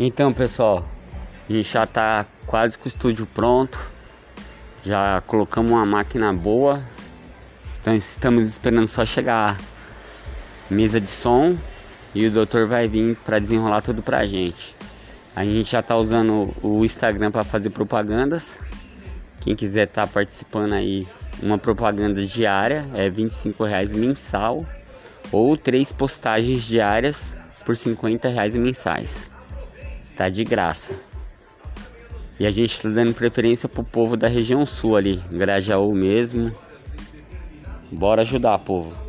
Então, pessoal, a gente já tá quase com o estúdio pronto. Já colocamos uma máquina boa. Então estamos esperando só chegar a mesa de som e o doutor vai vir para desenrolar tudo pra gente. A gente já tá usando o Instagram para fazer propagandas. Quem quiser estar tá participando aí, uma propaganda diária é 25 reais mensal ou três postagens diárias por 50 reais mensais tá de graça. E a gente está dando preferência pro povo da região sul ali, Grajaú mesmo. Bora ajudar, povo.